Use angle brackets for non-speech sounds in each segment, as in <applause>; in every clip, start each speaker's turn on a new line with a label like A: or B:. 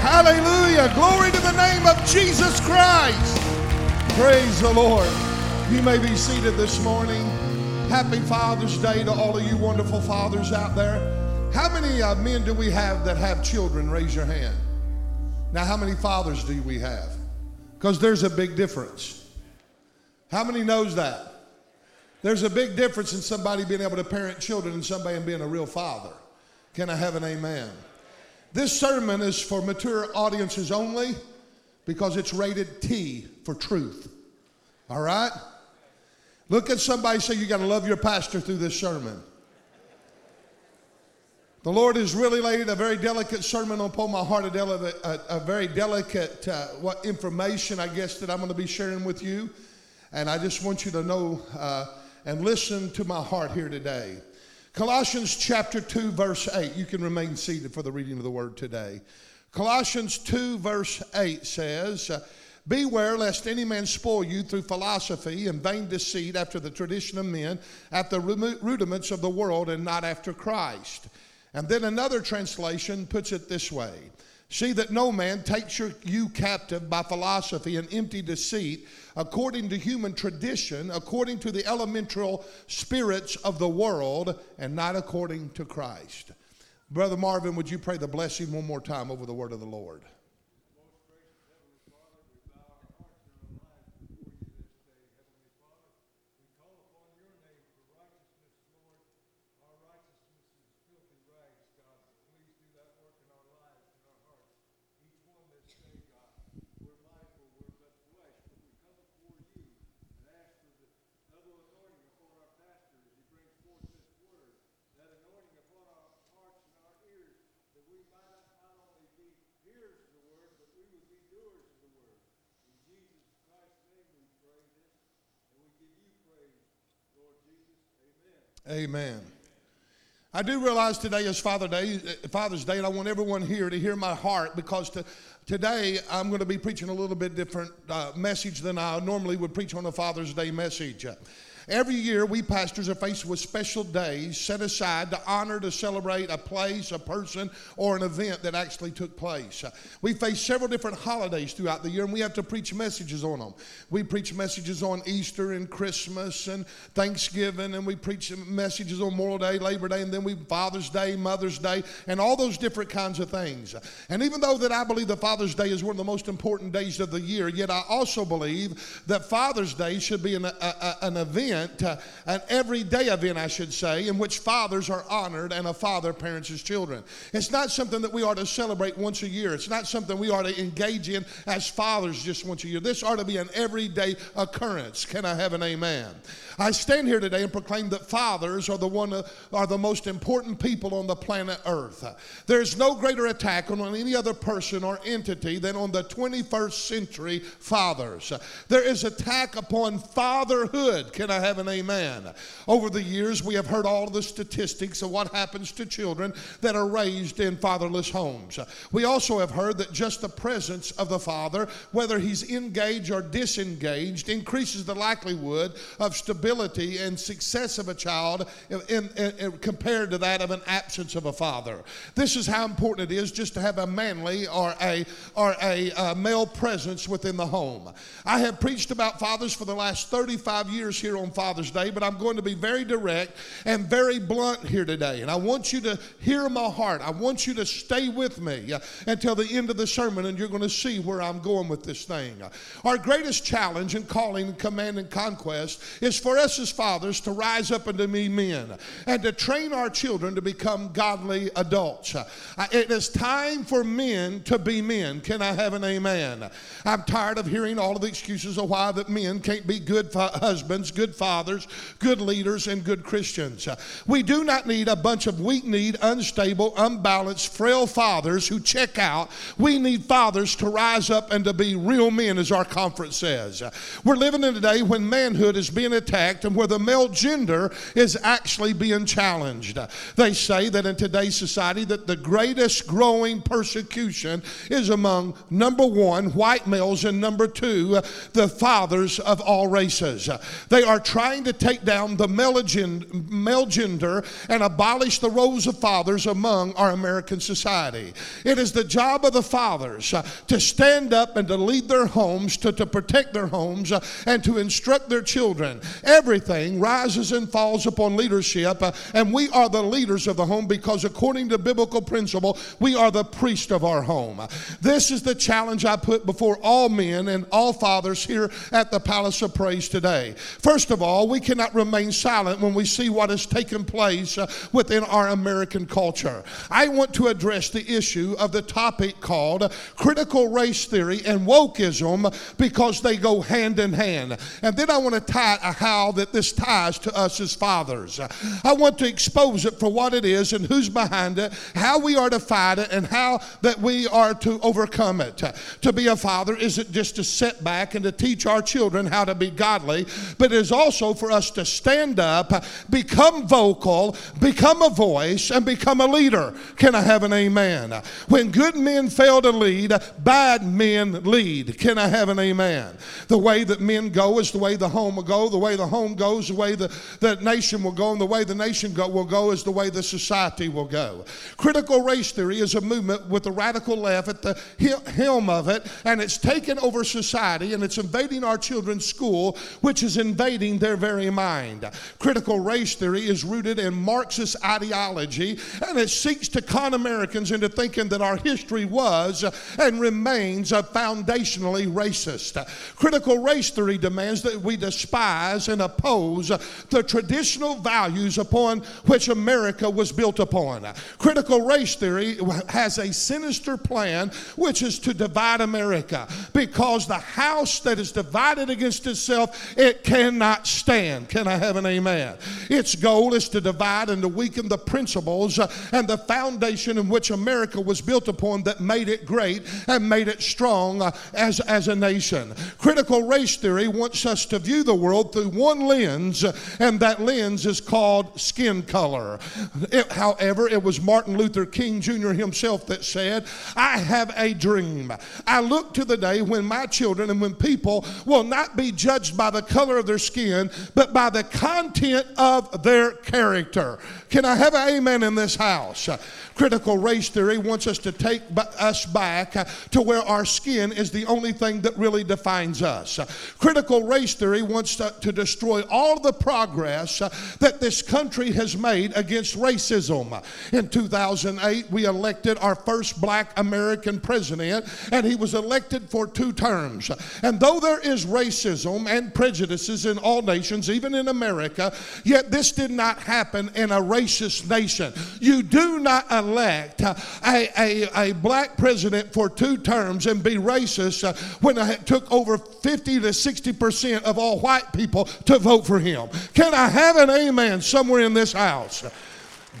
A: Hallelujah. Glory to the name of Jesus Christ. Praise the Lord. You may be seated this morning. Happy Father's Day to all of you wonderful fathers out there. How many uh, men do we have that have children? Raise your hand. Now, how many fathers do we have? Because there's a big difference. How many knows that? There's a big difference in somebody being able to parent children and somebody being a real father. Can I have an amen? This sermon is for mature audiences only because it's rated T for truth. All right? Look at somebody say you got to love your pastor through this sermon. The Lord has really laid a very delicate sermon upon my heart, a, deli- a, a very delicate uh, what information, I guess, that I'm going to be sharing with you. And I just want you to know uh, and listen to my heart here today. Colossians chapter 2, verse 8. You can remain seated for the reading of the word today. Colossians 2, verse 8 says, uh, Beware lest any man spoil you through philosophy and vain deceit after the tradition of men, after the rudiments of the world, and not after Christ. And then another translation puts it this way See that no man takes your, you captive by philosophy and empty deceit, according to human tradition, according to the elemental spirits of the world, and not according to Christ. Brother Marvin, would you pray the blessing one more time over the word of the Lord? Amen. I do realize today is Father Day, Father's Day, and I want everyone here to hear my heart because to, today I'm going to be preaching a little bit different uh, message than I normally would preach on a Father's Day message. Every year, we pastors are faced with special days set aside to honor, to celebrate a place, a person, or an event that actually took place. We face several different holidays throughout the year, and we have to preach messages on them. We preach messages on Easter and Christmas and Thanksgiving, and we preach messages on Memorial Day, Labor Day, and then we Father's Day, Mother's Day, and all those different kinds of things. And even though that I believe that Father's Day is one of the most important days of the year, yet I also believe that Father's Day should be an, a, a, an event event, uh, an everyday event, I should say, in which fathers are honored and a father parents his children. It's not something that we are to celebrate once a year. It's not something we are to engage in as fathers just once a year. This ought to be an everyday occurrence. Can I have an amen? I stand here today and proclaim that fathers are the one uh, are the most important people on the planet Earth. There's no greater attack on any other person or entity than on the 21st century fathers. There is attack upon fatherhood. Can I have an amen? Over the years, we have heard all the statistics of what happens to children that are raised in fatherless homes. We also have heard that just the presence of the father, whether he's engaged or disengaged, increases the likelihood of stability ability and success of a child in, in, in, compared to that of an absence of a father. This is how important it is just to have a manly or a or a uh, male presence within the home. I have preached about fathers for the last 35 years here on Father's Day, but I'm going to be very direct and very blunt here today. And I want you to hear my heart. I want you to stay with me uh, until the end of the sermon, and you're going to see where I'm going with this thing. Our greatest challenge in calling, command, and conquest is for us as fathers to rise up and to be men and to train our children to become godly adults. Uh, it is time for men to be men. Can I have an amen? I'm tired of hearing all of the excuses of why that men can't be good husbands, good fathers, good leaders, and good Christians. Uh, we do not need a bunch of weak kneed, unstable, unbalanced, frail fathers who check out. We need fathers to rise up and to be real men, as our conference says. Uh, we're living in a day when manhood is being attacked and where the male gender is actually being challenged. They say that in today's society that the greatest growing persecution is among number 1 white males and number 2 the fathers of all races. They are trying to take down the male gender and abolish the roles of fathers among our American society. It is the job of the fathers uh, to stand up and to lead their homes, to, to protect their homes, uh, and to instruct their children. Everything rises and falls upon leadership, uh, and we are the leaders of the home because, according to biblical principle, we are the priest of our home. This is the challenge I put before all men and all fathers here at the Palace of Praise today. First of all, we cannot remain silent when we see what has taken place uh, within our American culture. I want to address the issue of the topic called critical race theory and wokeism because they go hand in hand. And then I want to tie a how that this ties to us as fathers. I want to expose it for what it is and who's behind it, how we are to fight it, and how that we are to overcome it. To be a father isn't just to sit back and to teach our children how to be godly, but it is also for us to stand up, become vocal, become a voice, and become a leader. Can I have an amen? When good men fail to lead, bad men lead. Can I have an amen? The way that men go is the way the home will go. The way the home goes, the way the, the nation will go. And the way the nation go, will go is the way the society will go. Critical race theory is a movement with the radical left at the helm of it, and it's taken over society and it's invading our children's school, which is invading their very mind. Critical race theory is rooted in Marxist ideology, and it seeks to con Americans into thinking that our history was and remains a foundationally racist. Critical race theory demands that we despise and oppose the traditional values upon which America was built upon. Critical race theory has a sinister plan, which is to divide America because the house that is divided against itself, it cannot stand. Can I have an amen? Its goal is to divide and to weaken the principles and the foundation in which America was built upon that made it great and made it strong as, as a nation. Critical race theory wants us to view the world through one lens, and that lens is called skin color. It, however, it was Martin Luther King Jr. himself that said, I have a dream. I look to the day when my children and when people will not be judged by the color of their skin, but by the content of their character. Can I have an amen in this house? Critical race theory wants us to take us back to where our skin is the only thing that really defines us. Critical race theory wants to, to destroy all the progress that this country has made against racism. In 2008, we elected our first black American president, and he was elected for two terms. And though there is racism and prejudices in all nations, even in America, yet this did not happen in a racist nation. You do not elect elect a, a, a black president for two terms and be racist uh, when it took over 50 to 60% of all white people to vote for him. Can I have an amen somewhere in this house?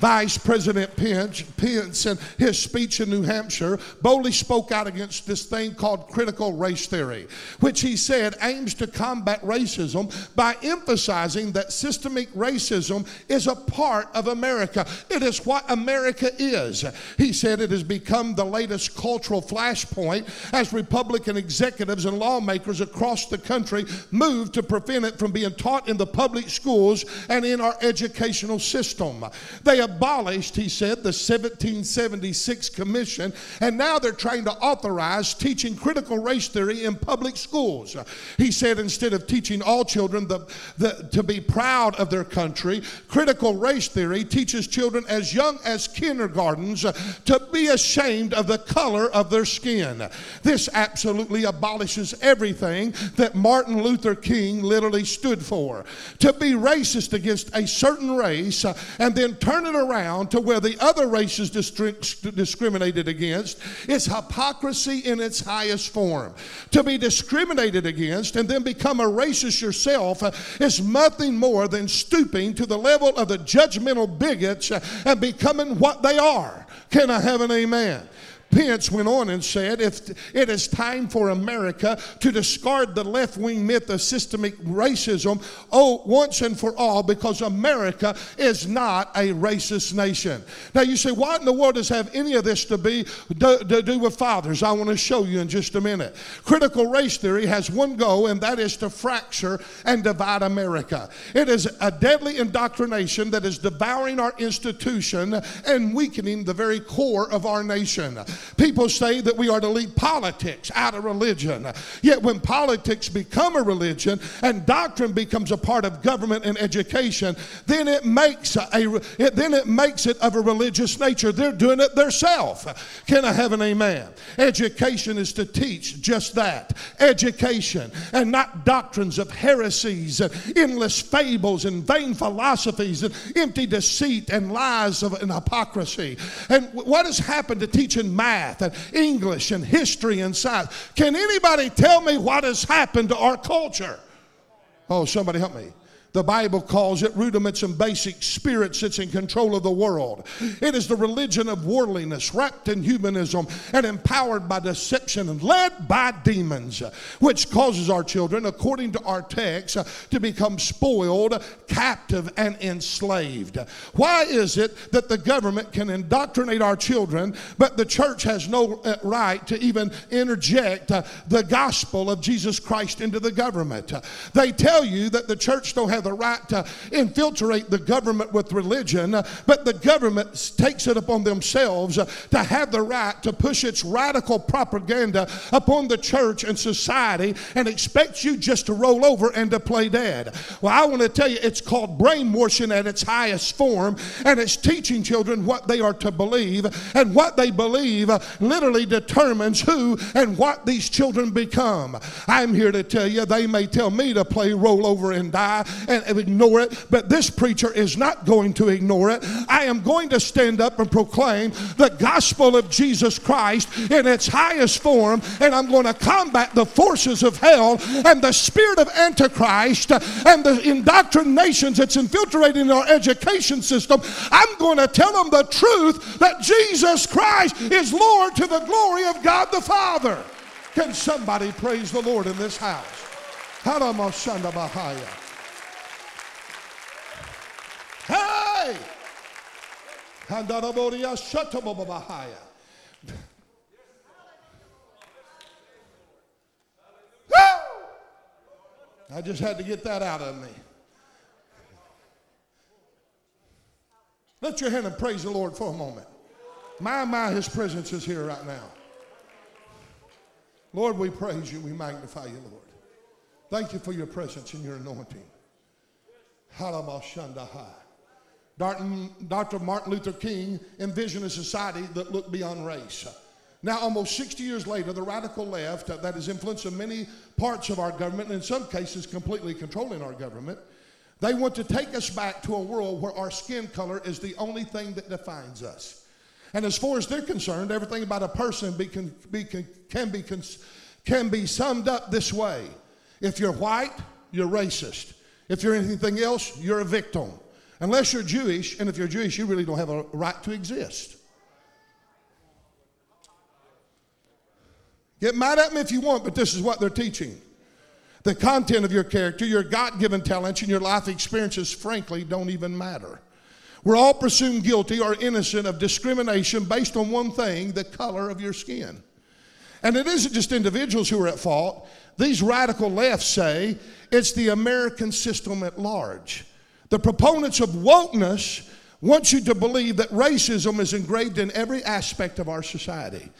A: Vice President Pence, Pence in his speech in New Hampshire boldly spoke out against this thing called critical race theory, which he said aims to combat racism by emphasizing that systemic racism is a part of America. It is what America is. He said it has become the latest cultural flashpoint as Republican executives and lawmakers across the country move to prevent it from being taught in the public schools and in our educational system. They abolished, he said, the 1776 Commission, and now they're trying to authorize teaching critical race theory in public schools. He said instead of teaching all children the, the, to be proud of their country, critical race theory teaches children as young as kindergartens to be ashamed of the color of their skin. This absolutely abolishes everything that Martin Luther King literally stood for. To be racist against a certain race and then turn it around to where the other race is discriminated against is hypocrisy in its highest form. To be discriminated against and then become a racist yourself uh, is nothing more than stooping to the level of the judgmental bigots uh, and becoming what they are. Can I have an amen? Pence went on and said, if it is time for America to discard the left wing myth of systemic racism, oh, once and for all, because America is not a racist nation. Now you say, why in the world does have any of this to be to, to do with fathers? I want to show you in just a minute. Critical race theory has one goal, and that is to fracture and divide America. It is a deadly indoctrination that is devouring our institution and weakening the very core of our nation. People say that we are to leave politics out of religion. Yet when politics become a religion and doctrine becomes a part of government and education, then it makes a, it, then it makes it of a religious nature. They're doing it themselves. Can I have an amen? Education is to teach just that. Education and not doctrines of heresies and endless fables and vain philosophies and empty deceit and lies of and hypocrisy. And what has happened to teaching math and English and history and science? Can anybody tell me what has happened to our culture? Oh, somebody help me. The Bible calls it rudiments and basic spirits that's in control of the world. It is the religion of worldliness, wrapped in humanism and empowered by deception and led by demons, which causes our children, according to our text, to become spoiled, captive, and enslaved. Why is it that the government can indoctrinate our children, but the church has no uh, right to even interject uh, the gospel of Jesus Christ into the government? They tell you that the church don't have have the right to infiltrate the government with religion, but the government takes it upon themselves to have the right to push its radical propaganda upon the church and society and expects you just to roll over and to play dead. Well, I want to tell you, it's called brainwashing at its highest form, and it's teaching children what they are to believe, and what they believe literally determines who and what these children become. I'm here to tell you, they may tell me to play roll over and die, and ignore it, but this preacher is not going to ignore it. I am going to stand up and proclaim the gospel of Jesus Christ in its highest form, and I'm going to combat the forces of hell and the spirit of Antichrist and the indoctrinations that's infiltrating our education system. I'm going to tell them the truth that Jesus Christ is Lord to the glory of God the Father. Can somebody praise the Lord in this house? Hey! I just had to get that out of me. Lift your hand and praise the Lord for a moment. My, my, his presence is here right now. Lord, we praise you. We magnify you, Lord. Thank you for your presence and your anointing. Dr. Martin Luther King envisioned a society that looked beyond race. Now, almost 60 years later, the radical left uh, that has influenced many parts of our government, and in some cases completely controlling our government, they want to take us back to a world where our skin color is the only thing that defines us. And as far as they're concerned, everything about a person be, can, be, can, can, be, can be summed up this way. If you're white, you're racist. If you're anything else, you're a victim. Unless you're Jewish, and if you're Jewish, you really don't have a right to exist. Get mad at me if you want, but this is what they're teaching. The content of your character, your God given talents, and your life experiences, frankly, don't even matter. We're all presumed guilty or innocent of discrimination based on one thing the color of your skin. And it isn't just individuals who are at fault. These radical lefts say it's the American system at large. The proponents of wokeness want you to believe that racism is engraved in every aspect of our society.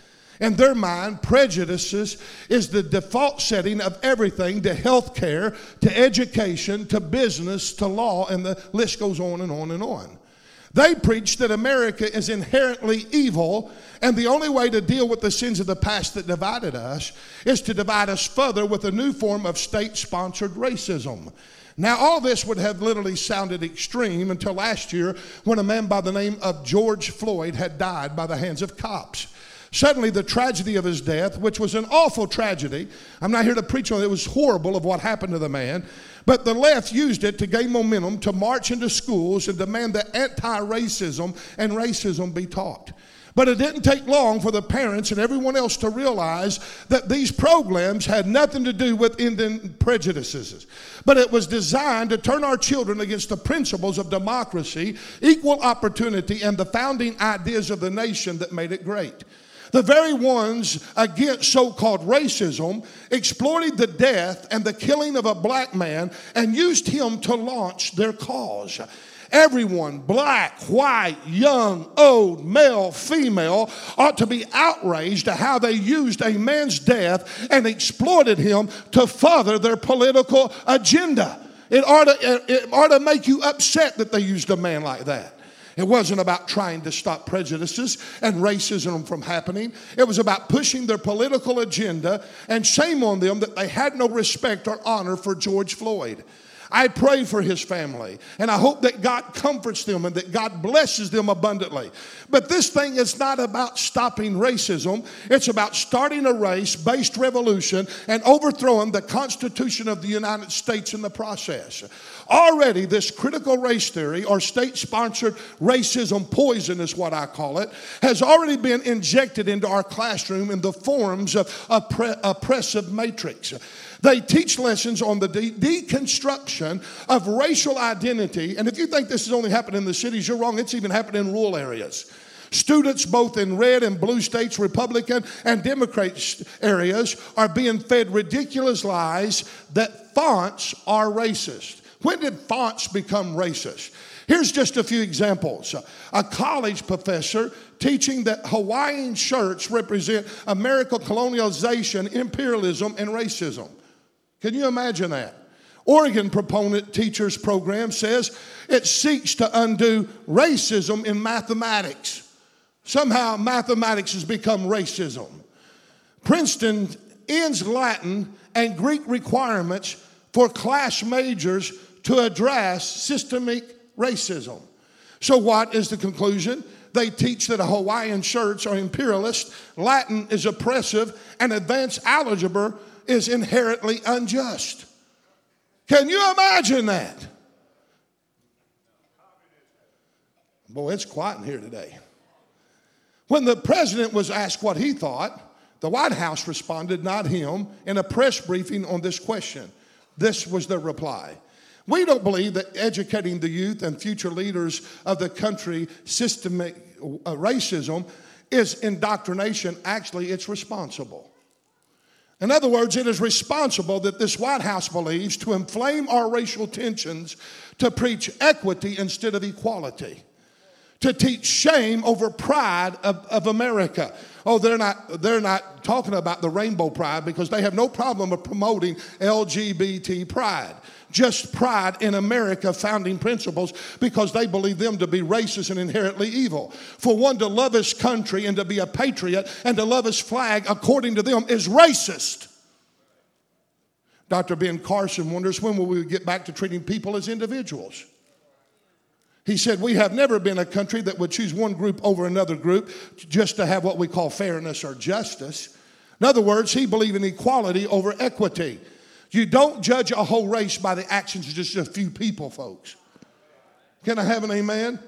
A: In their mind, prejudices is the default setting of everything to health care, to education, to business, to law, and the list goes on and on and on. They preach that America is inherently evil, and the only way to deal with the sins of the past that divided us is to divide us further with a new form of state sponsored racism. Now, all this would have literally sounded extreme until last year when a man by the name of George Floyd had died by the hands of cops. Suddenly, the tragedy of his death, which was an awful tragedy, I'm not here to preach on it, it was horrible of what happened to the man, but the left used it to gain momentum to march into schools and demand that anti racism and racism be taught. But it didn't take long for the parents and everyone else to realize that these programs had nothing to do with Indian prejudices. But it was designed to turn our children against the principles of democracy, equal opportunity, and the founding ideas of the nation that made it great. The very ones against so called racism exploited the death and the killing of a black man and used him to launch their cause. Everyone, black, white, young, old, male, female, ought to be outraged at how they used a man's death and exploited him to further their political agenda. It ought to, it ought to make you upset that they used a man like that. It wasn't about trying to stop prejudices and racism from happening. It was about pushing their political agenda, and shame on them that they had no respect or honor for George Floyd. I pray for his family and I hope that God comforts them and that God blesses them abundantly. But this thing is not about stopping racism, it's about starting a race based revolution and overthrowing the Constitution of the United States in the process. Already, this critical race theory or state sponsored racism poison, is what I call it, has already been injected into our classroom in the forms of a oppressive matrix. They teach lessons on the de- deconstruction of racial identity. And if you think this is only happening in the cities, you're wrong. It's even happening in rural areas. Students, both in red and blue states, Republican and Democrat areas, are being fed ridiculous lies that fonts are racist. When did fonts become racist? Here's just a few examples. A college professor teaching that Hawaiian shirts represent American colonialization, imperialism, and racism. Can you imagine that? Oregon Proponent Teachers Program says it seeks to undo racism in mathematics. Somehow, mathematics has become racism. Princeton ends Latin and Greek requirements for class majors to address systemic racism. So, what is the conclusion? They teach that a Hawaiian shirts are imperialist, Latin is oppressive, and advanced algebra is inherently unjust. Can you imagine that? Boy, it's quiet in here today. When the president was asked what he thought, the White House responded, not him, in a press briefing on this question. This was the reply. We don't believe that educating the youth and future leaders of the country systemic uh, racism is indoctrination. Actually, it's responsible. In other words, it is responsible that this White House believes to inflame our racial tensions to preach equity instead of equality, to teach shame over pride of, of America. Oh, they're not, they're not talking about the rainbow pride because they have no problem of promoting LGBT pride just pride in America founding principles because they believe them to be racist and inherently evil. For one to love his country and to be a patriot and to love his flag, according to them, is racist. Dr. Ben Carson wonders when will we get back to treating people as individuals? He said, We have never been a country that would choose one group over another group just to have what we call fairness or justice. In other words, he believed in equality over equity. You don't judge a whole race by the actions of just a few people, folks. Can I have an amen?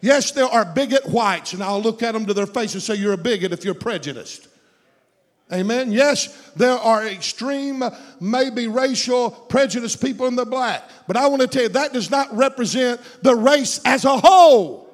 A: Yes, there are bigot whites, and I'll look at them to their face and say, You're a bigot if you're prejudiced. Amen. Yes, there are extreme, maybe racial prejudice people in the black. But I want to tell you, that does not represent the race as a whole.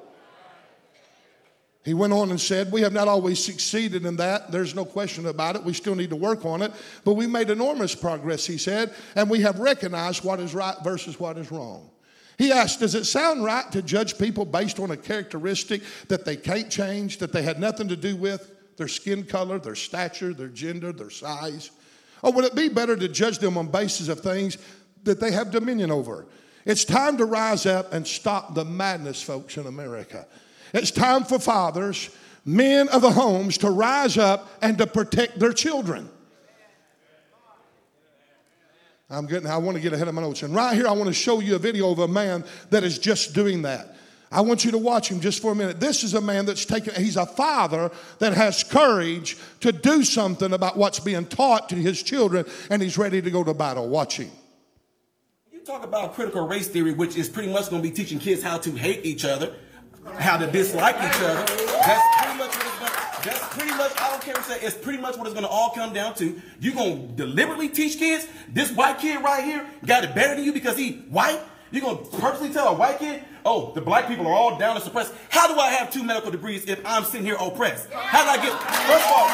A: He went on and said, We have not always succeeded in that. There's no question about it. We still need to work on it. But we made enormous progress, he said, and we have recognized what is right versus what is wrong. He asked, Does it sound right to judge people based on a characteristic that they can't change, that they had nothing to do with? Their skin color, their stature, their gender, their size? Or would it be better to judge them on basis of things that they have dominion over? It's time to rise up and stop the madness, folks, in America. It's time for fathers, men of the homes, to rise up and to protect their children. I'm getting, I want to get ahead of my notes. And right here, I want to show you a video of a man that is just doing that. I want you to watch him just for a minute. This is a man that's taken, he's a father that has courage to do something about what's being taught to his children, and he's ready to go to battle. Watch him.
B: You talk about critical race theory, which is pretty much going to be teaching kids how to hate each other how to dislike each other. That's pretty much what it's much, I don't care what say, it's pretty much what it's gonna all come down to. You're gonna deliberately teach kids, this white kid right here got it better than you because he white? You gonna purposely tell a white kid, oh, the black people are all down and suppressed. How do I have two medical degrees if I'm sitting here oppressed? How did I get, first of all,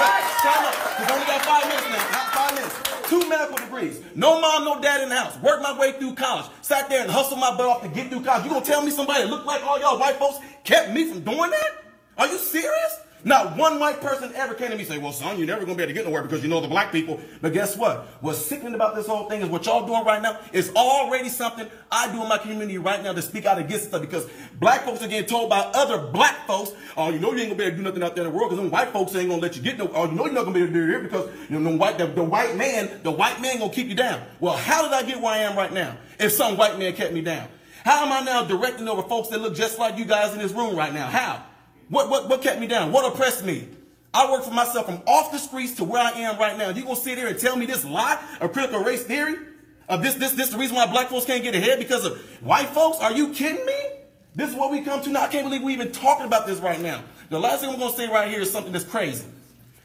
B: time up, because only got five minutes now, five minutes. Two medical degrees. No mom, no dad in the house. Worked my way through college. Sat there and hustled my butt off to get through college. You gonna tell me somebody that looked like all y'all white folks kept me from doing that? Are you serious? Not one white person ever came to me and say, well, son, you're never going to be able to get nowhere because you know the black people. But guess what? What's sickening about this whole thing is what y'all doing right now is already something I do in my community right now to speak out against stuff because black folks are getting told by other black folks, oh, you know you ain't going to be able to do nothing out there in the world because them white folks ain't going to let you get no, oh, you know you're not going to be able to do it because you know, the white, the, the white man, the white man going to keep you down. Well, how did I get where I am right now if some white man kept me down? How am I now directing over folks that look just like you guys in this room right now? How? What, what, what kept me down? What oppressed me? I worked for myself from off the streets to where I am right now. You gonna sit here and tell me this lie of critical race theory? Of this, this, this the reason why black folks can't get ahead because of white folks? Are you kidding me? This is what we come to now. I can't believe we even talking about this right now. The last thing I'm gonna say right here is something that's crazy.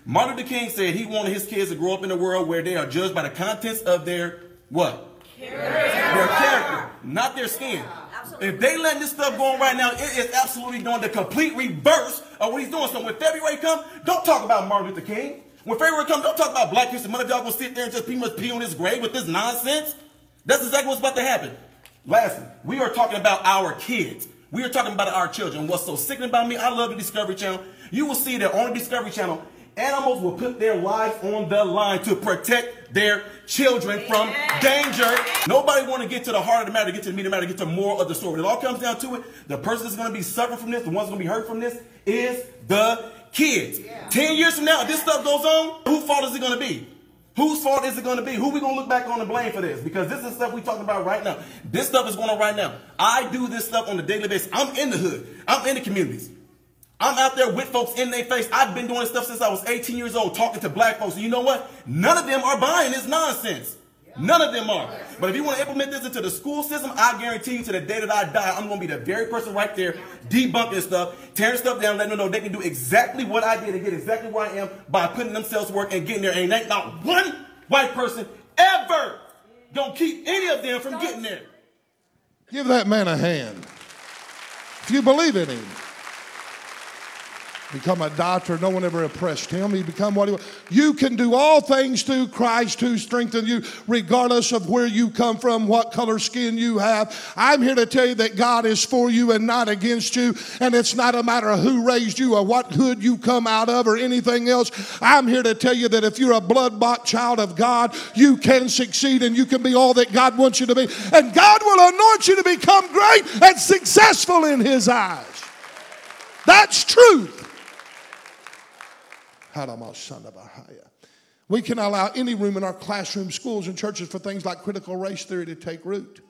B: Martin Luther King said he wanted his kids to grow up in a world where they are judged by the contents of their what? Character. Their character, not their skin. If they let this stuff go on right now, it is absolutely doing the complete reverse of what he's doing. So when February comes, don't talk about Martin Luther King. When February comes, don't talk about Black History Month. Y'all gonna sit there and just pretty much pee on his grave with this nonsense. That's exactly what's about to happen. Lastly, we are talking about our kids. We are talking about our children. What's so sickening about me, I love the Discovery Channel. You will see that on the Discovery Channel, animals will put their lives on the line to protect their children from danger. Nobody want to get to the heart of the matter, get to the meat of the matter, get to the moral of the story. It all comes down to it. The person that's going to be suffering from this, the one's going to be hurt from this, is the kids. Yeah. Ten years from now, if this stuff goes on, whose fault is it going to be? Whose fault is it going to be? Who we going to look back on and blame for this? Because this is stuff we talking about right now. This stuff is going on right now. I do this stuff on a daily basis. I'm in the hood. I'm in the communities. I'm out there with folks in their face. I've been doing stuff since I was 18 years old, talking to black folks. And you know what? None of them are buying this nonsense. None of them are. But if you want to implement this into the school system, I guarantee you to the day that I die, I'm going to be the very person right there debunking stuff, tearing stuff down, letting them know they can do exactly what I did and get exactly where I am by putting themselves to work and getting there. And ain't not one white person ever going to keep any of them from getting there.
A: Give that man a hand. If you believe in him become a doctor. No one ever oppressed him. He become what he was. You can do all things through Christ who strengthens you, regardless of where you come from, what color skin you have. I'm here to tell you that God is for you and not against you. And it's not a matter of who raised you or what hood you come out of or anything else. I'm here to tell you that if you're a blood bought child of God, you can succeed and you can be all that God wants you to be. And God will anoint you to become great and successful in His eyes. That's truth. We can allow any room in our classroom, schools, and churches for things like critical race theory to take root.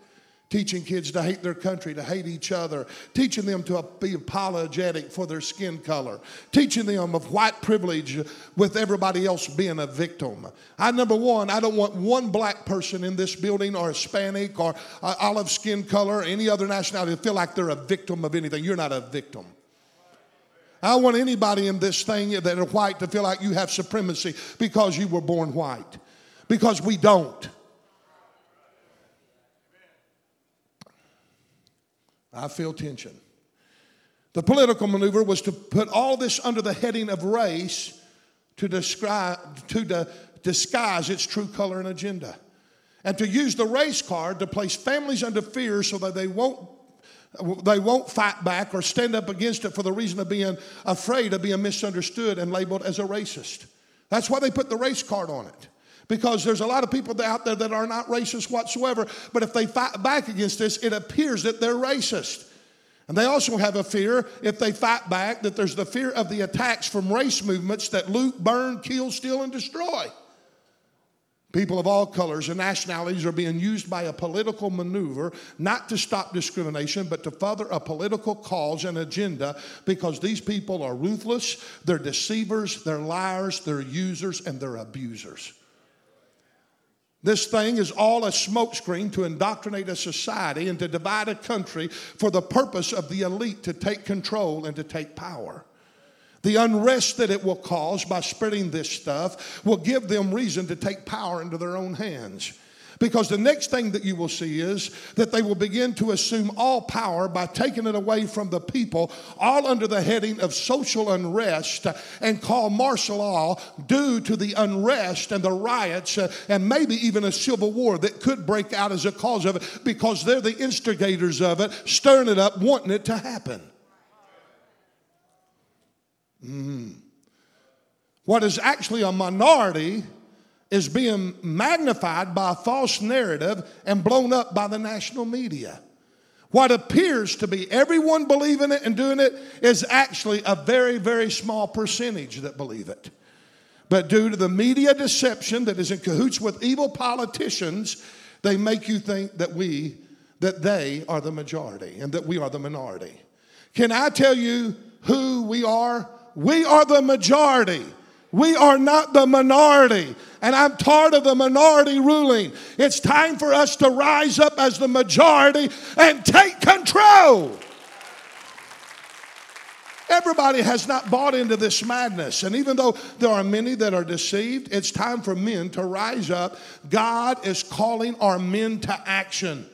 A: Teaching kids to hate their country, to hate each other, teaching them to be apologetic for their skin color, teaching them of white privilege with everybody else being a victim. I, number one, I don't want one black person in this building or Hispanic or uh, olive skin color or any other nationality to feel like they're a victim of anything. You're not a victim. I want anybody in this thing that are white to feel like you have supremacy because you were born white. Because we don't. I feel tension. The political maneuver was to put all this under the heading of race to, describe, to de- disguise its true color and agenda. And to use the race card to place families under fear so that they won't they won't fight back or stand up against it for the reason of being afraid of being misunderstood and labeled as a racist. That's why they put the race card on it. Because there's a lot of people out there that are not racist whatsoever, but if they fight back against this, it appears that they're racist. And they also have a fear, if they fight back, that there's the fear of the attacks from race movements that loot, burn, kill, steal, and destroy. People of all colors and nationalities are being used by a political maneuver not to stop discrimination, but to further a political cause and agenda because these people are ruthless, they're deceivers, they're liars, they're users, and they're abusers. This thing is all a smokescreen to indoctrinate a society and to divide a country for the purpose of the elite to take control and to take power. The unrest that it will cause by spreading this stuff will give them reason to take power into their own hands. Because the next thing that you will see is that they will begin to assume all power by taking it away from the people, all under the heading of social unrest, and call martial law due to the unrest and the riots, uh, and maybe even a civil war that could break out as a cause of it because they're the instigators of it, stirring it up, wanting it to happen. Mm. What is actually a minority is being magnified by a false narrative and blown up by the national media. What appears to be everyone believing it and doing it is actually a very, very small percentage that believe it. But due to the media deception that is in cahoots with evil politicians, they make you think that we, that they are the majority and that we are the minority. Can I tell you who we are? We are the majority. We are not the minority. And I'm tired of the minority ruling. It's time for us to rise up as the majority and take control. Everybody has not bought into this madness. And even though there are many that are deceived, it's time for men to rise up. God is calling our men to action.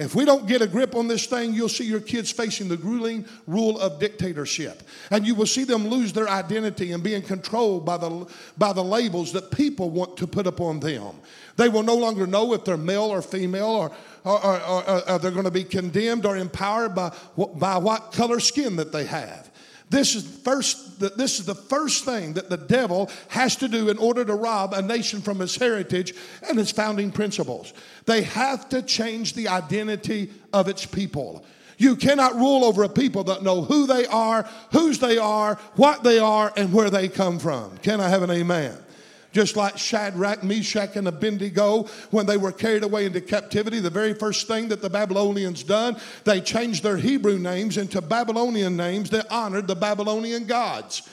A: If we don't get a grip on this thing, you'll see your kids facing the grueling rule of dictatorship. And you will see them lose their identity and being controlled by the, by the labels that people want to put upon them. They will no longer know if they're male or female or, or, or, or, or they're going to be condemned or empowered by, by what color skin that they have. This is first this is the first thing that the devil has to do in order to rob a nation from its heritage and its founding principles. They have to change the identity of its people. You cannot rule over a people that know who they are, whose they are, what they are, and where they come from. Can I have an amen? Just like Shadrach, Meshach, and Abednego, when they were carried away into captivity, the very first thing that the Babylonians done, they changed their Hebrew names into Babylonian names that honored the Babylonian gods.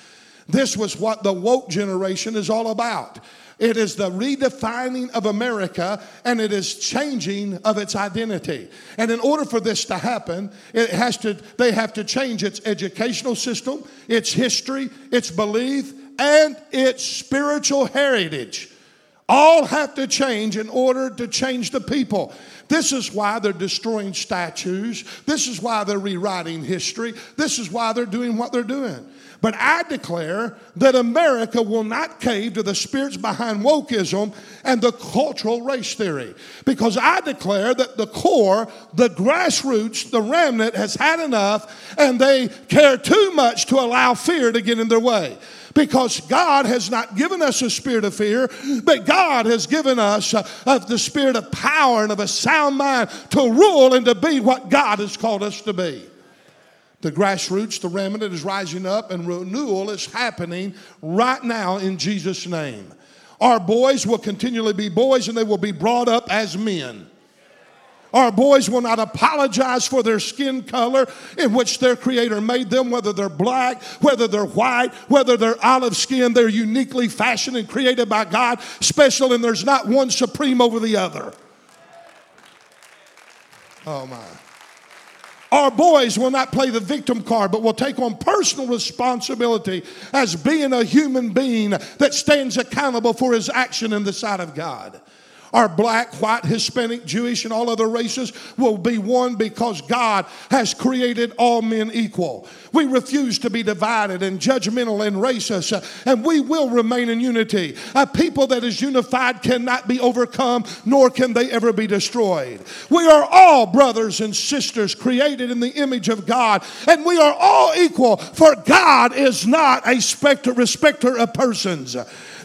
A: This was what the woke generation is all about. It is the redefining of America and it is changing of its identity. And in order for this to happen, it has to, they have to change its educational system, its history, its belief, and its spiritual heritage all have to change in order to change the people. This is why they're destroying statues. This is why they're rewriting history. This is why they're doing what they're doing. But I declare that America will not cave to the spirits behind wokeism and the cultural race theory. Because I declare that the core, the grassroots, the remnant has had enough and they care too much to allow fear to get in their way because God has not given us a spirit of fear, but God has given us uh, of the spirit of power and of a sound mind to rule and to be what God has called us to be. The grassroots, the remnant is rising up, and renewal is happening right now in Jesus' name. Our boys will continually be boys, and they will be brought up as men. Our boys will not apologize for their skin color in which their Creator made them, whether they're black, whether they're white, whether they're olive skin. They're uniquely fashioned and created by God, special, and there's not one supreme over the other. Oh, my. Our boys will not play the victim card, but will take on personal responsibility as being a human being that stands accountable for his action in the sight of God. Our black, white, Hispanic, Jewish, and all other races will be one because God has created all men equal. We refuse to be divided and judgmental and racist, and we will remain in unity. A people that is unified cannot be overcome, nor can they ever be destroyed. We are all brothers and sisters created in the image of God, and we are all equal, for God is not a specter, respecter of persons.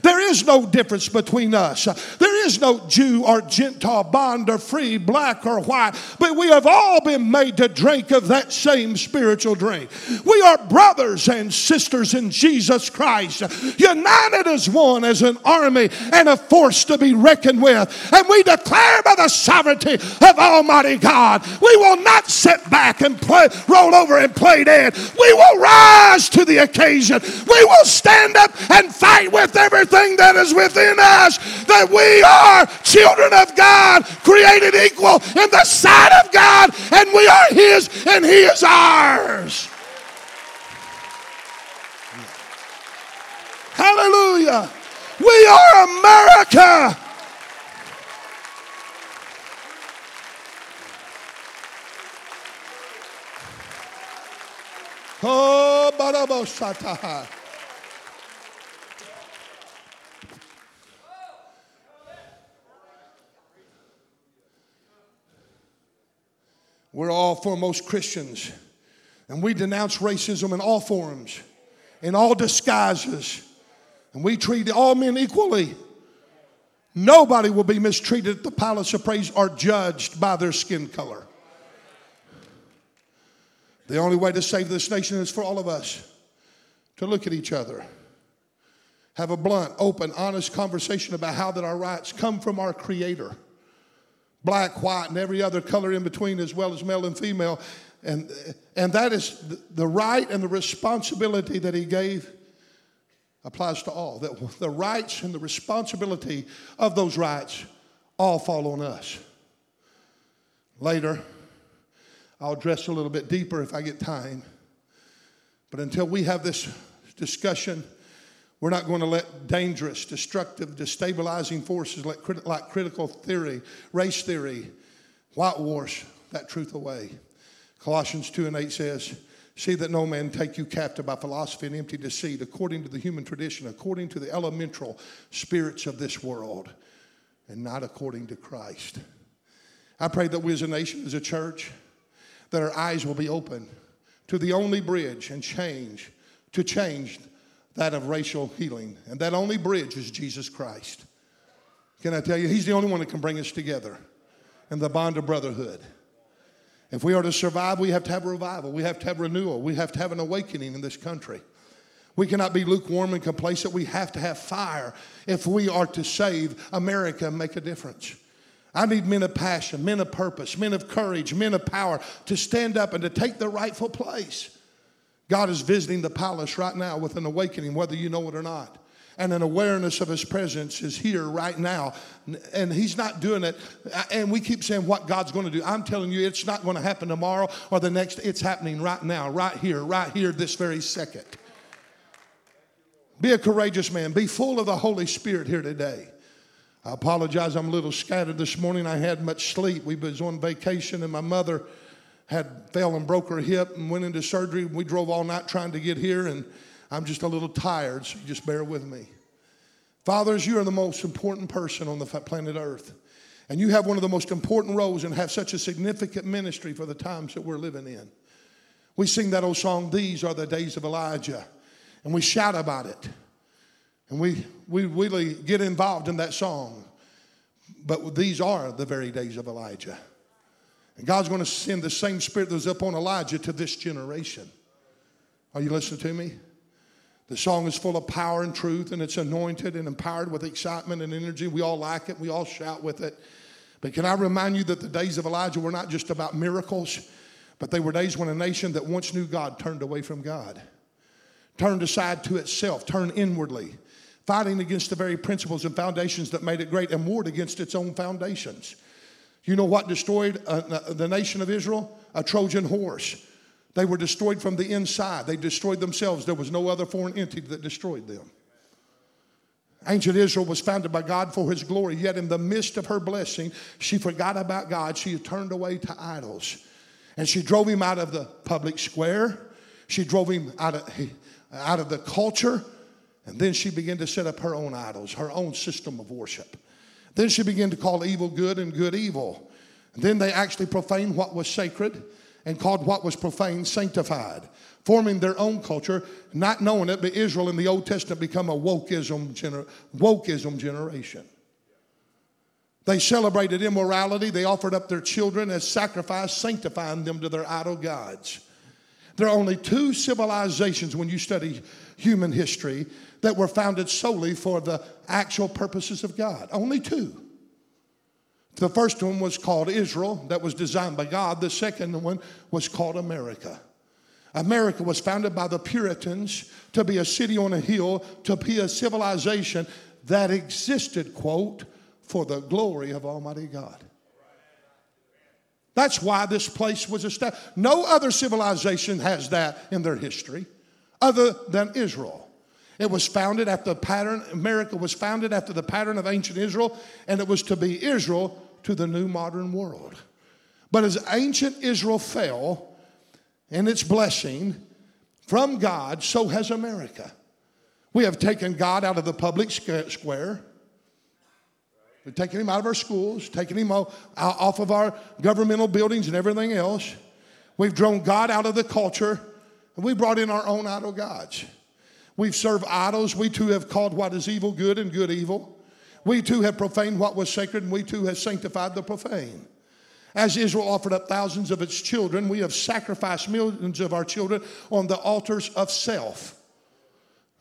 A: There is no difference between us. There is no Jew or Gentile, bond or free, black or white, but we have all been made to drink of that same spiritual drink. We are brothers and sisters in Jesus Christ, united as one, as an army and a force to be reckoned with. And we declare by the sovereignty of Almighty God, we will not sit back and play, roll over and play dead. We will rise to the occasion. We will stand up and fight with everything that is within us that we are children of God, created equal in the sight of God, and we are His and He is ours. Hallelujah. We are America. Oh, barabosata. We're all foremost Christians, and we denounce racism in all forms, in all disguises, and we treat all men equally. Nobody will be mistreated at the palace of praise or judged by their skin color. The only way to save this nation is for all of us to look at each other, have a blunt, open, honest conversation about how that our rights come from our Creator black, white, and every other color in between, as well as male and female. And, and that is the right and the responsibility that he gave applies to all. That <laughs> the rights and the responsibility of those rights all fall on us. Later, I'll address a little bit deeper if I get time. But until we have this discussion, we're not going to let dangerous, destructive, destabilizing forces like, like critical theory, race theory, whitewash that truth away. Colossians 2 and 8 says, See that no man take you captive by philosophy and empty deceit, according to the human tradition, according to the elemental spirits of this world, and not according to Christ. I pray that we as a nation, as a church, that our eyes will be open to the only bridge and change to change that of racial healing. And that only bridge is Jesus Christ. Can I tell you, He's the only one that can bring us together in the bond of brotherhood. If we are to survive, we have to have revival. We have to have renewal. We have to have an awakening in this country. We cannot be lukewarm and complacent. We have to have fire if we are to save America and make a difference. I need men of passion, men of purpose, men of courage, men of power to stand up and to take their rightful place. God is visiting the palace right now with an awakening, whether you know it or not. And an awareness of his presence is here right now. And he's not doing it. And we keep saying what God's going to do. I'm telling you, it's not going to happen tomorrow or the next. It's happening right now, right here, right here, this very second. Be a courageous man. Be full of the Holy Spirit here today. I apologize, I'm a little scattered this morning. I had much sleep. We was on vacation, and my mother had fell and broke her hip and went into surgery. We drove all night trying to get here, and I'm just a little tired, so just bear with me. Fathers, you are the most important person on the planet Earth. And you have one of the most important roles and have such a significant ministry for the times that we're living in. We sing that old song, These Are the Days of Elijah, and we shout about it. And we, we really get involved in that song. But these are the very days of Elijah. And God's going to send the same spirit that was upon Elijah to this generation. Are you listening to me? The song is full of power and truth, and it's anointed and empowered with excitement and energy. We all like it, we all shout with it. But can I remind you that the days of Elijah were not just about miracles, but they were days when a nation that once knew God turned away from God, turned aside to itself, turned inwardly, fighting against the very principles and foundations that made it great and warred against its own foundations. You know what destroyed uh, the nation of Israel? A Trojan horse. They were destroyed from the inside. They destroyed themselves. There was no other foreign entity that destroyed them. Ancient Israel was founded by God for his glory, yet in the midst of her blessing, she forgot about God. She turned away to idols. And she drove him out of the public square. She drove him out of, out of the culture. And then she began to set up her own idols, her own system of worship. Then she began to call evil good and good evil. And then they actually profaned what was sacred and called what was profane sanctified, forming their own culture, not knowing it, but Israel in the Old Testament become a wokeism, gener- wokeism generation. They celebrated immorality. They offered up their children as sacrifice, sanctifying them to their idol gods. There are only two civilizations when you study human history that were founded solely for the actual purposes of God. Only two. The first one was called Israel, that was designed by God. The second one was called America. America was founded by the Puritans to be a city on a hill, to be a civilization that existed, quote, for the glory of Almighty God. That's why this place was established. No other civilization has that in their history other than Israel. It was founded after the pattern, America was founded after the pattern of ancient Israel, and it was to be Israel to the new modern world. But as ancient Israel fell in its blessing from God, so has America. We have taken God out of the public square. We've taken him out of our schools, taken him off of our governmental buildings and everything else. We've drawn God out of the culture, and we brought in our own idol gods. We've served idols. We too have called what is evil good and good evil. We too have profaned what was sacred, and we too have sanctified the profane. As Israel offered up thousands of its children, we have sacrificed millions of our children on the altars of self.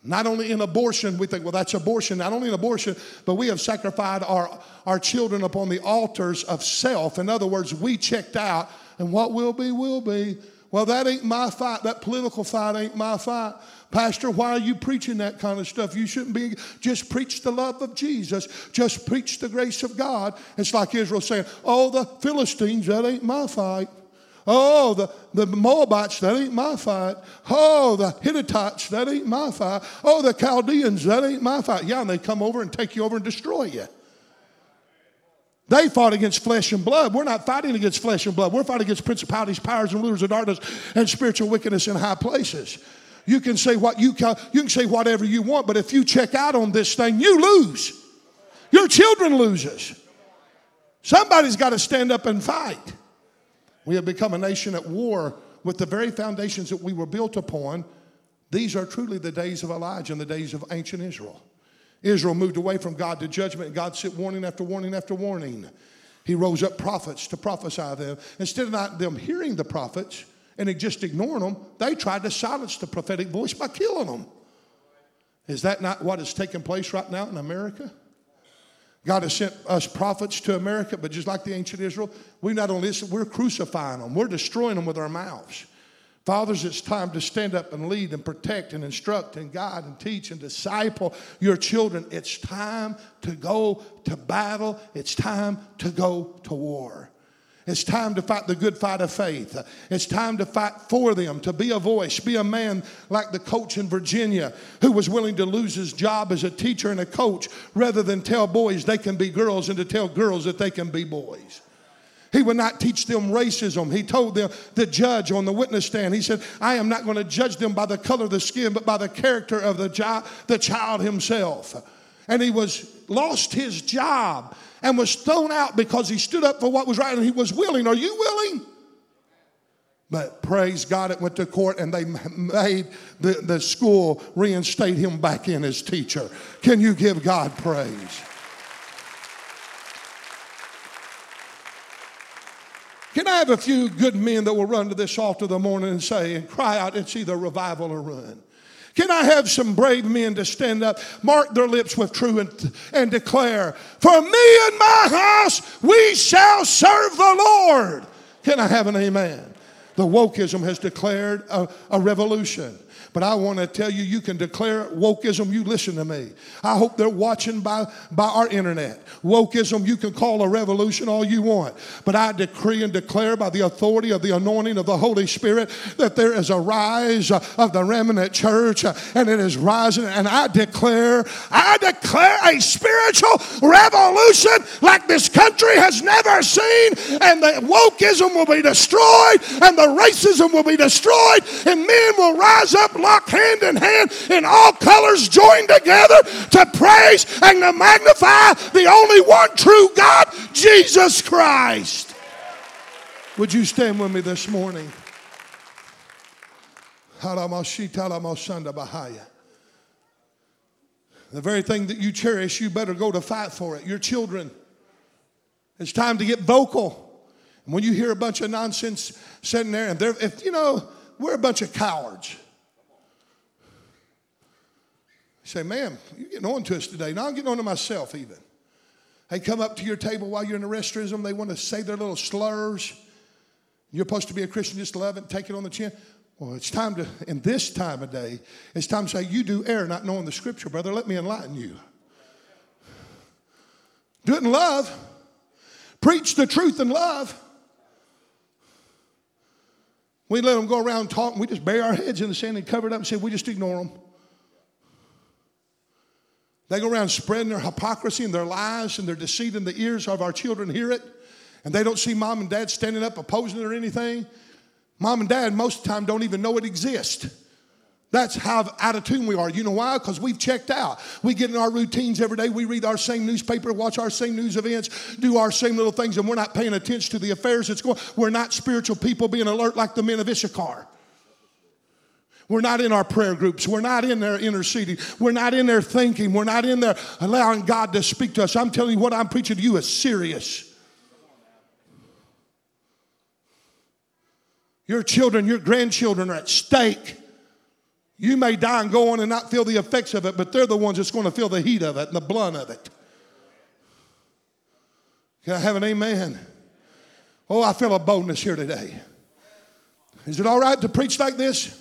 A: Not only in abortion, we think, well, that's abortion. Not only in abortion, but we have sacrificed our, our children upon the altars of self. In other words, we checked out, and what will be, will be. Well, that ain't my fight. That political fight ain't my fight. Pastor, why are you preaching that kind of stuff? You shouldn't be, just preach the love of Jesus. Just preach the grace of God. It's like Israel saying, Oh, the Philistines, that ain't my fight. Oh, the, the Moabites, that ain't my fight. Oh, the Hittites, that ain't my fight. Oh, the Chaldeans, that ain't my fight. Yeah, and they come over and take you over and destroy you. They fought against flesh and blood. We're not fighting against flesh and blood. We're fighting against principalities, powers, and rulers of darkness and spiritual wickedness in high places. You can say what you can, you can say whatever you want, but if you check out on this thing, you lose. Your children loses. Somebody's got to stand up and fight. We have become a nation at war with the very foundations that we were built upon. These are truly the days of Elijah and the days of ancient Israel. Israel moved away from God to judgment. God sent warning after warning after warning. He rose up prophets to prophesy them. Instead of not them hearing the prophets and just ignoring them, they tried to silence the prophetic voice by killing them. Is that not what is taking place right now in America? God has sent us prophets to America, but just like the ancient Israel, we not only listen, we're crucifying them, we're destroying them with our mouths. Fathers, it's time to stand up and lead and protect and instruct and guide and teach and disciple your children. It's time to go to battle. It's time to go to war. It's time to fight the good fight of faith. It's time to fight for them, to be a voice, be a man like the coach in Virginia who was willing to lose his job as a teacher and a coach rather than tell boys they can be girls and to tell girls that they can be boys. He would not teach them racism. He told them, the judge on the witness stand, he said, I am not going to judge them by the color of the skin, but by the character of the, child, the child himself. And he was lost his job and was thrown out because he stood up for what was right and he was willing. Are you willing? But praise God, it went to court and they made the, the school reinstate him back in as teacher. Can you give God praise? Can I have a few good men that will run to this altar the morning and say and cry out, it's either revival or run? Can I have some brave men to stand up, mark their lips with truth, and, and declare, For me and my house, we shall serve the Lord? Can I have an amen? The wokeism has declared a, a revolution. But I want to tell you, you can declare wokeism. You listen to me. I hope they're watching by, by our internet. Wokeism, you can call a revolution all you want. But I decree and declare by the authority of the anointing of the Holy Spirit that there is a rise of the remnant church and it is rising. And I declare, I declare a spiritual revolution like this country has never seen. And the wokeism will be destroyed and the racism will be destroyed and men will rise up locked hand in hand in all colors, joined together to praise and to magnify the only one true God, Jesus Christ. Would you stand with me this morning? The very thing that you cherish, you better go to fight for it. Your children. It's time to get vocal. And when you hear a bunch of nonsense sitting there, and if you know, we're a bunch of cowards. You say, ma'am, you're getting on to us today. Now I'm getting on to myself even. They come up to your table while you're in the restroom. They want to say their little slurs. You're supposed to be a Christian, just love it, take it on the chin. Well, it's time to, in this time of day, it's time to say, You do err not knowing the scripture, brother. Let me enlighten you. Do it in love. Preach the truth in love. We let them go around talking. We just bury our heads in the sand and cover it up and say, We just ignore them. They go around spreading their hypocrisy and their lies and their deceit in the ears of our children hear it. And they don't see mom and dad standing up opposing it or anything. Mom and dad, most of the time, don't even know it exists. That's how out of tune we are. You know why? Because we've checked out. We get in our routines every day. We read our same newspaper, watch our same news events, do our same little things, and we're not paying attention to the affairs that's going. We're not spiritual people being alert like the men of Issachar. We're not in our prayer groups. We're not in there interceding. We're not in there thinking. We're not in there allowing God to speak to us. I'm telling you, what I'm preaching to you is serious. Your children, your grandchildren are at stake. You may die and go on and not feel the effects of it, but they're the ones that's going to feel the heat of it and the blunt of it. Can I have an amen? Oh, I feel a boldness here today. Is it all right to preach like this?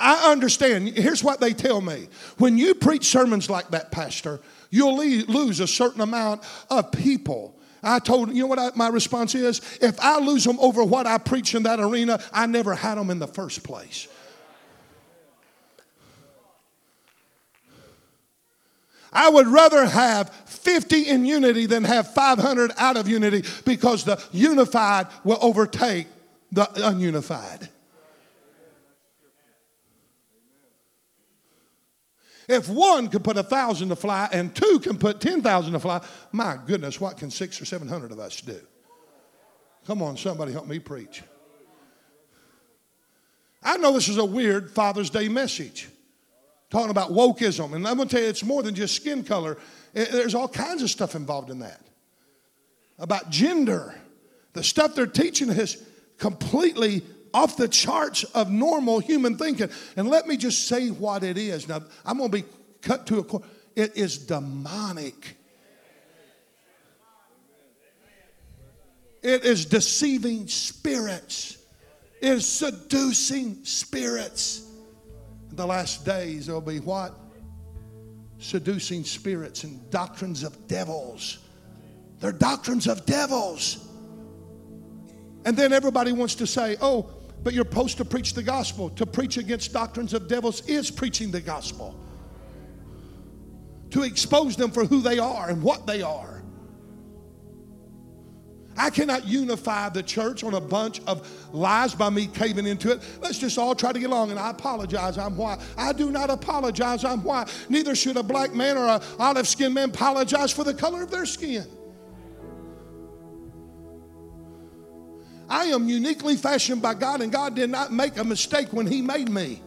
A: I understand. Here's what they tell me. When you preach sermons like that, Pastor, you'll lose a certain amount of people. I told, you know what I, my response is? If I lose them over what I preach in that arena, I never had them in the first place. I would rather have 50 in unity than have 500 out of unity because the unified will overtake the ununified. If one could put a thousand to fly and two can put 10,000 to fly, my goodness, what can six or 700 of us do? Come on, somebody help me preach. I know this is a weird Father's Day message talking about wokeism. And I'm going to tell you, it's more than just skin color, there's all kinds of stuff involved in that. About gender. The stuff they're teaching is completely off the charts of normal human thinking. And let me just say what it is. Now, I'm going to be cut to a core. It is demonic. It is deceiving spirits. It is seducing spirits. In the last days, there'll be what? Seducing spirits and doctrines of devils. They're doctrines of devils. And then everybody wants to say, oh, but you're supposed to preach the gospel. To preach against doctrines of devils is preaching the gospel. To expose them for who they are and what they are. I cannot unify the church on a bunch of lies by me caving into it. Let's just all try to get along. And I apologize, I'm white. I do not apologize, I'm white. Neither should a black man or an olive skinned man apologize for the color of their skin. I am uniquely fashioned by God, and God did not make a mistake when He made me.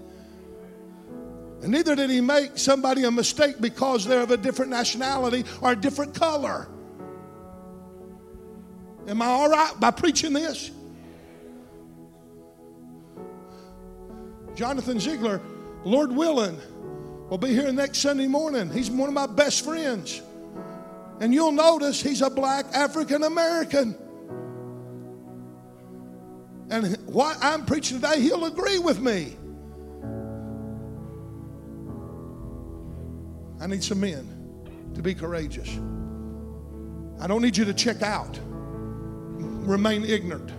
A: And neither did He make somebody a mistake because they're of a different nationality or a different color. Am I all right by preaching this? Jonathan Ziegler, Lord willing, will be here next Sunday morning. He's one of my best friends. And you'll notice he's a black African American. And what I'm preaching today, he'll agree with me. I need some men to be courageous. I don't need you to check out remain ignorant.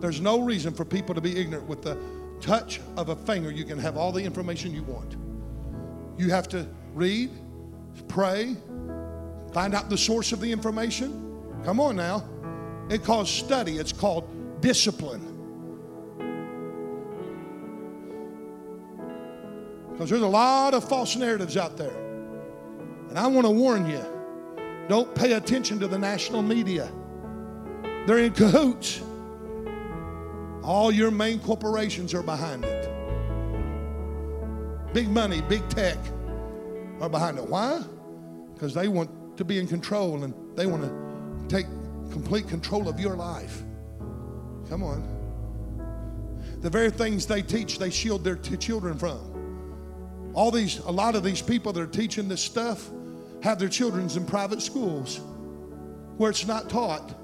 A: There's no reason for people to be ignorant. With the touch of a finger, you can have all the information you want. You have to read, pray, find out the source of the information. Come on now. It calls study, it's called discipline. Because there's a lot of false narratives out there. And I want to warn you don't pay attention to the national media. They're in cahoots. All your main corporations are behind it. Big money, big tech are behind it. Why? Because they want to be in control and they want to take complete control of your life. Come on. The very things they teach, they shield their t- children from. All these, a lot of these people that are teaching this stuff have their children's in private schools where it's not taught.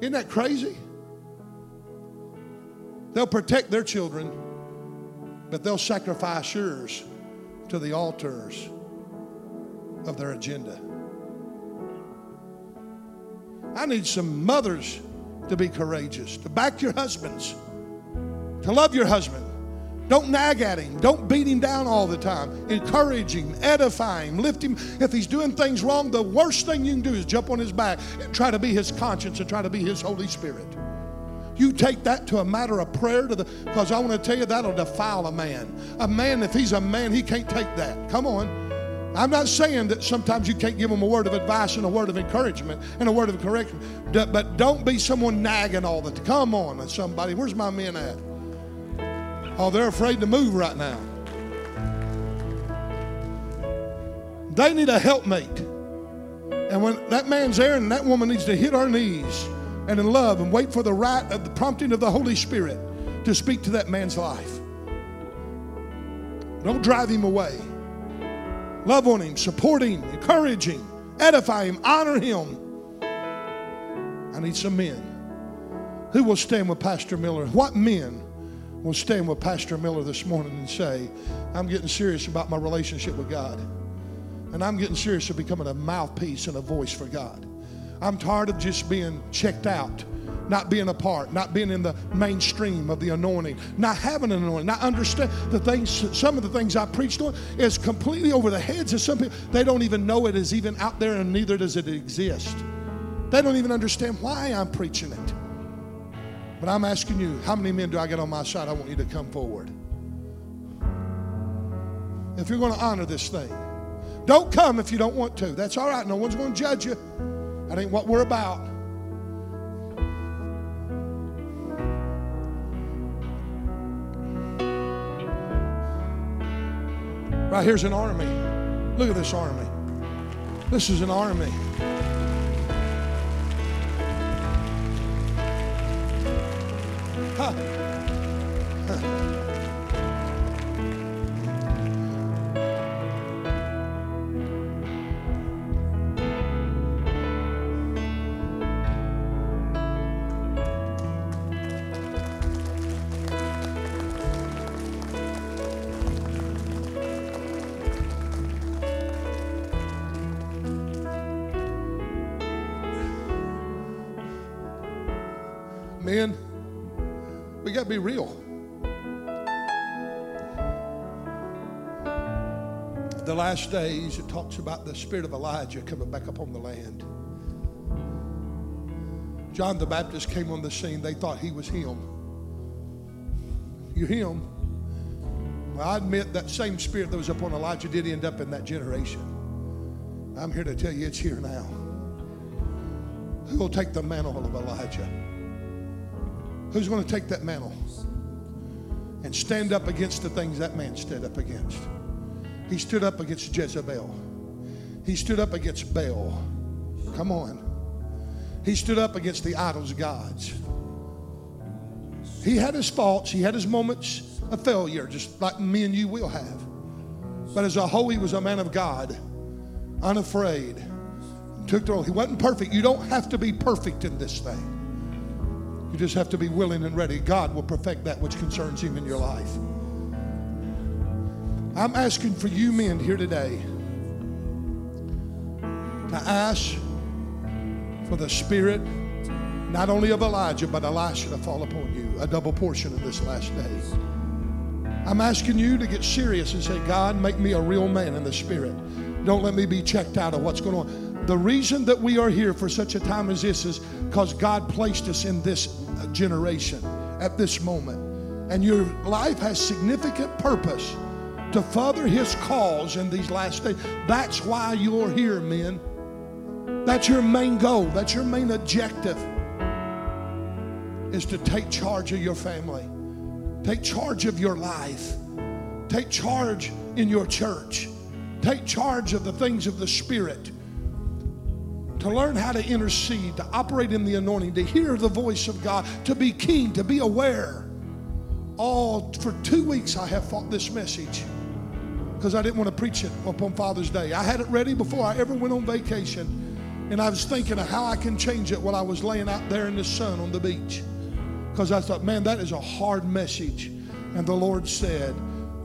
A: Isn't that crazy? They'll protect their children, but they'll sacrifice yours to the altars of their agenda. I need some mothers to be courageous, to back your husbands, to love your husband, Don't nag at him. Don't beat him down all the time. Encourage him, edify him, lift him. If he's doing things wrong, the worst thing you can do is jump on his back and try to be his conscience and try to be his Holy Spirit. You take that to a matter of prayer to the because I want to tell you that'll defile a man. A man, if he's a man, he can't take that. Come on. I'm not saying that sometimes you can't give them a word of advice and a word of encouragement and a word of correction, but don't be someone nagging all the time. Come on, uh, somebody. Where's my men at? Oh, they're afraid to move right now. They need a helpmate. And when that man's there and that woman needs to hit our knees and in love and wait for the right of the prompting of the Holy Spirit to speak to that man's life. Don't drive him away. Love on him, support him, encourage him, edify him, honor him. I need some men. Who will stand with Pastor Miller? What men will stand with Pastor Miller this morning and say, I'm getting serious about my relationship with God. And I'm getting serious about becoming a mouthpiece and a voice for God. I'm tired of just being checked out, not being a part, not being in the mainstream of the anointing, not having an anointing, not understand the things, some of the things I preached on is completely over the heads of some people. They don't even know it is even out there and neither does it exist. They don't even understand why I'm preaching it. But I'm asking you, how many men do I get on my side? I want you to come forward. If you're going to honor this thing, don't come if you don't want to. That's all right. No one's going to judge you. That ain't what we're about. Right here's an army. Look at this army. This is an army. Huh. Huh. Be real. The last days, it talks about the spirit of Elijah coming back upon the land. John the Baptist came on the scene. They thought he was him. You him? Well, I admit that same spirit that was upon Elijah did end up in that generation. I'm here to tell you it's here now. Who will take the mantle of Elijah? Who's going to take that mantle and stand up against the things that man stood up against? He stood up against Jezebel. He stood up against Baal. Come on. He stood up against the idols of gods. He had his faults, he had his moments of failure, just like me and you will have. But as a whole, he was a man of God, unafraid. Took the role. He wasn't perfect. You don't have to be perfect in this thing. You just have to be willing and ready. God will perfect that which concerns Him in your life. I'm asking for you men here today to ask for the spirit, not only of Elijah, but Elisha to fall upon you, a double portion of this last day. I'm asking you to get serious and say, God, make me a real man in the spirit. Don't let me be checked out of what's going on. The reason that we are here for such a time as this is because God placed us in this generation at this moment. And your life has significant purpose to further His cause in these last days. That's why you're here, men. That's your main goal. That's your main objective is to take charge of your family. Take charge of your life. Take charge in your church. Take charge of the things of the Spirit. To learn how to intercede, to operate in the anointing, to hear the voice of God, to be keen, to be aware. All for two weeks, I have fought this message because I didn't want to preach it upon Father's Day. I had it ready before I ever went on vacation. And I was thinking of how I can change it while I was laying out there in the sun on the beach. Because I thought, man, that is a hard message. And the Lord said,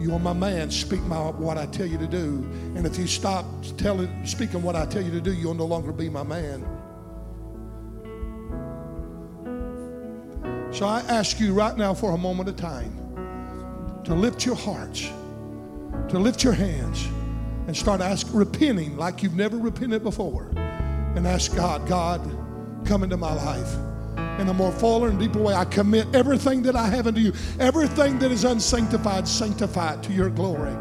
A: You are my man. Speak my, what I tell you to do. And if you stop telling, speaking what I tell you to do, you'll no longer be my man. So I ask you right now for a moment of time. to lift your hearts, to lift your hands, and start asking, repenting like you've never repented before, and ask God, God, come into my life in a more fuller and deeper way. I commit everything that I have unto you, everything that is unsanctified, sanctify it to your glory.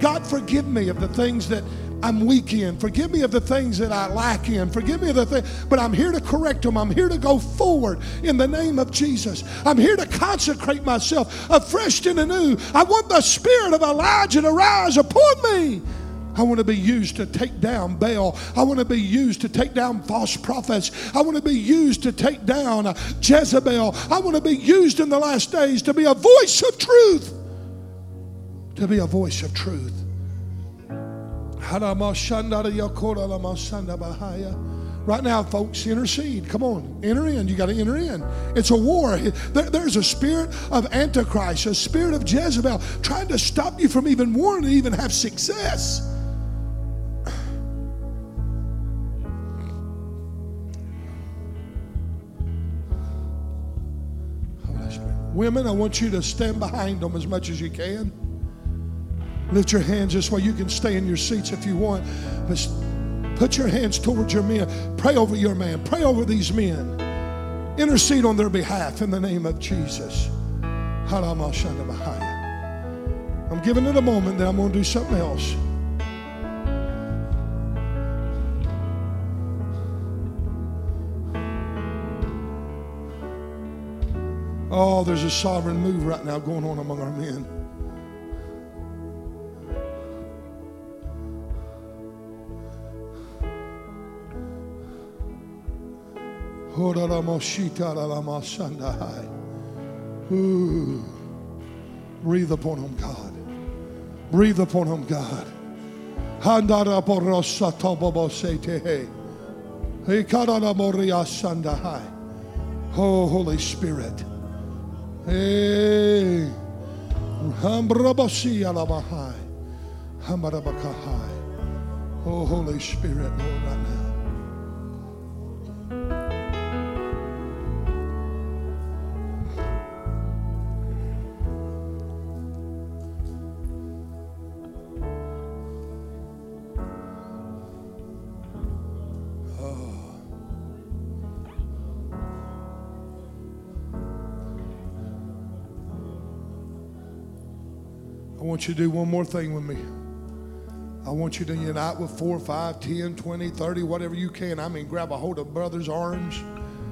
A: God, forgive me of the things that I'm weak in. Forgive me of the things that I lack in. Forgive me of the things, but I'm here to correct them. I'm here to go forward in the name of Jesus. I'm here to consecrate myself afresh and anew. I want the spirit of Elijah to rise upon me. I want to be used to take down Baal. I want to be used to take down false prophets. I want to be used to take down Jezebel. I want to be used in the last days to be a voice of truth. To be a voice of truth. Right now, folks, intercede. Come on, enter in. You got to enter in. It's a war. There, there's a spirit of Antichrist, a spirit of Jezebel trying to stop you from even wanting to even have success. Women, I want you to stand behind them as much as you can. Lift your hands this way. You can stay in your seats if you want. But put your hands towards your men. Pray over your man. Pray over these men. Intercede on their behalf in the name of Jesus. I'm giving it a moment, then I'm going to do something else. Oh, there's a sovereign move right now going on among our men. Ooh. Breathe upon him, God. Breathe upon him, God. Oh, Holy Spirit. Hey. Oh, Holy Spirit, Lord, right now. You to do one more thing with me. I want you to unite with four, five, ten, twenty, thirty, whatever you can. I mean, grab a hold of brother's arms.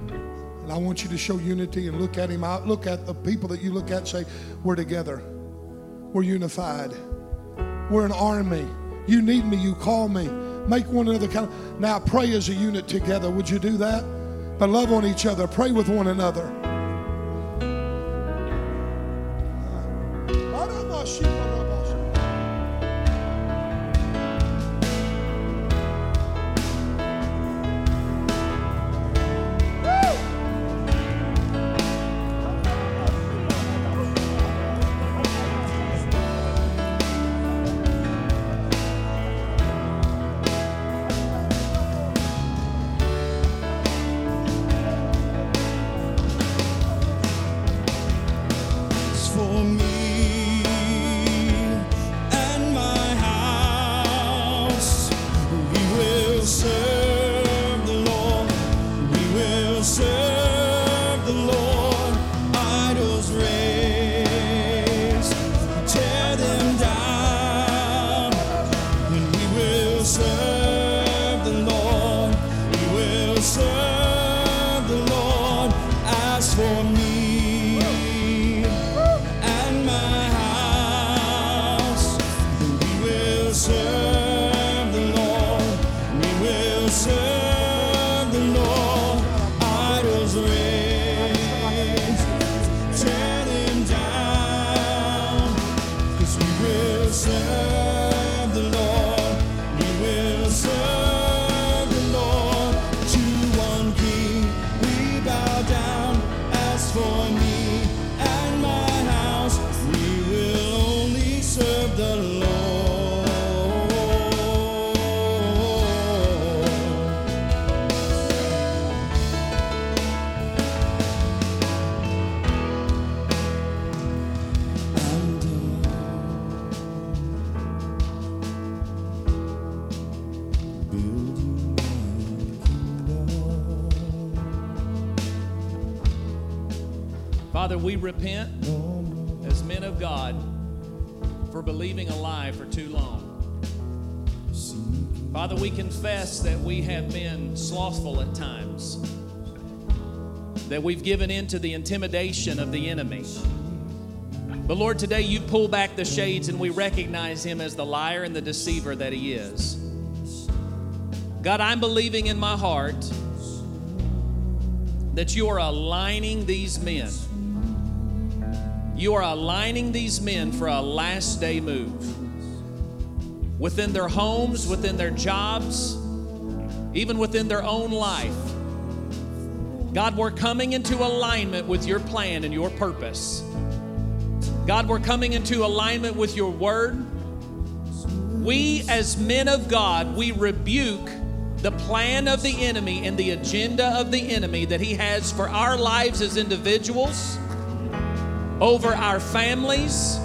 A: And I want you to show unity and look at him out. Look at the people that you look at say, We're together. We're unified. We're an army. You need me, you call me. Make one another count. Now pray as a unit together. Would you do that? But love on each other. Pray with one another.
C: Slothful at times, that we've given in to the intimidation of the enemy. But Lord, today you pull back the shades and we recognize him as the liar and the deceiver that he is. God, I'm believing in my heart that you are aligning these men. You are aligning these men for a last day move within their homes, within their jobs, even within their own life. God, we're coming into alignment with your plan and your purpose. God, we're coming into alignment with your word. We, as men of God, we rebuke the plan of the enemy and the agenda of the enemy that he has for our lives as individuals, over our families,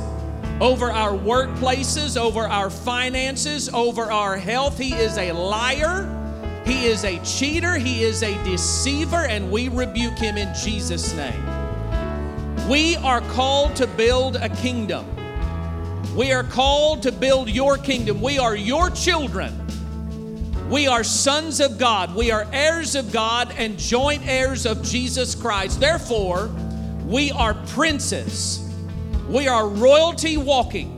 C: over our workplaces, over our finances, over our health. He is a liar. He is a cheater. He is a deceiver, and we rebuke him in Jesus' name. We are called to build a kingdom. We are called to build your kingdom. We are your children. We are sons of God. We are heirs of God and joint heirs of Jesus Christ. Therefore, we are princes. We are royalty walking.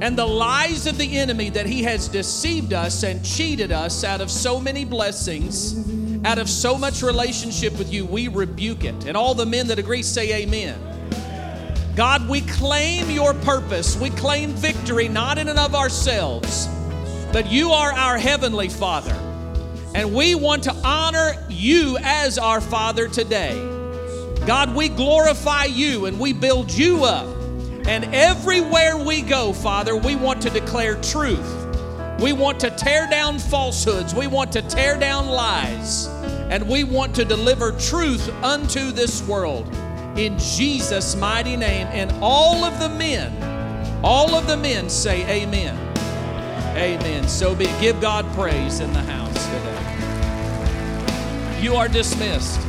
C: And the lies of the enemy that he has deceived us and cheated us out of so many blessings, out of so much relationship with you, we rebuke it. And all the men that agree say amen. God, we claim your purpose. We claim victory, not in and of ourselves, but you are our heavenly Father. And we want to honor you as our Father today. God, we glorify you and we build you up. And everywhere we go, Father, we want to declare truth. We want to tear down falsehoods. We want to tear down lies. And we want to deliver truth unto this world in Jesus' mighty name. And all of the men, all of the men say, Amen. Amen. So be. it. Give God praise in the house today. You are dismissed.